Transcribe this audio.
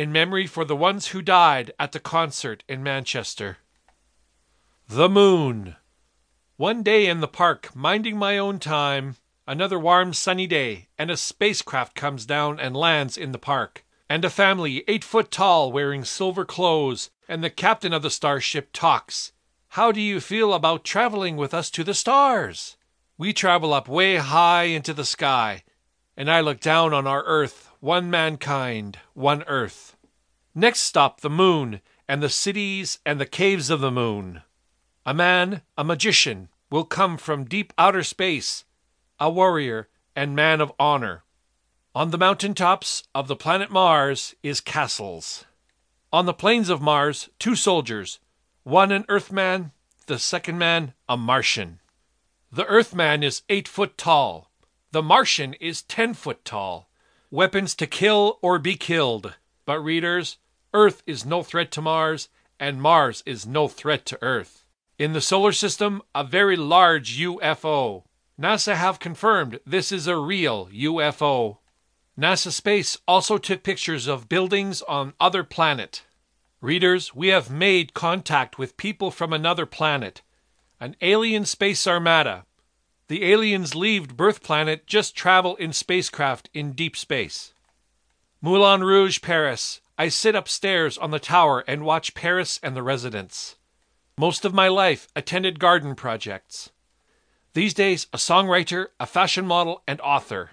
in memory for the ones who died at the concert in Manchester. The Moon. One day in the park, minding my own time, another warm sunny day, and a spacecraft comes down and lands in the park, and a family eight foot tall wearing silver clothes, and the captain of the starship talks. How do you feel about traveling with us to the stars? We travel up way high into the sky, and I look down on our earth, one mankind, one earth. Next stop the moon, and the cities and the caves of the moon. A man, a magician, will come from deep outer space, a warrior and man of honor. On the mountain tops of the planet Mars is castles. On the plains of Mars, two soldiers, one an Earthman, the second man a Martian. The Earthman is eight foot tall. The Martian is ten foot tall. Weapons to kill or be killed. But, readers, Earth is no threat to Mars, and Mars is no threat to Earth. In the solar system, a very large UFO. NASA have confirmed this is a real UFO. NASA Space also took pictures of buildings on other planet. Readers, we have made contact with people from another planet an alien space armada. The aliens leave birth planet, just travel in spacecraft in deep space. Moulin Rouge, Paris. I sit upstairs on the tower and watch Paris and the residents. Most of my life attended garden projects. These days, a songwriter, a fashion model, and author.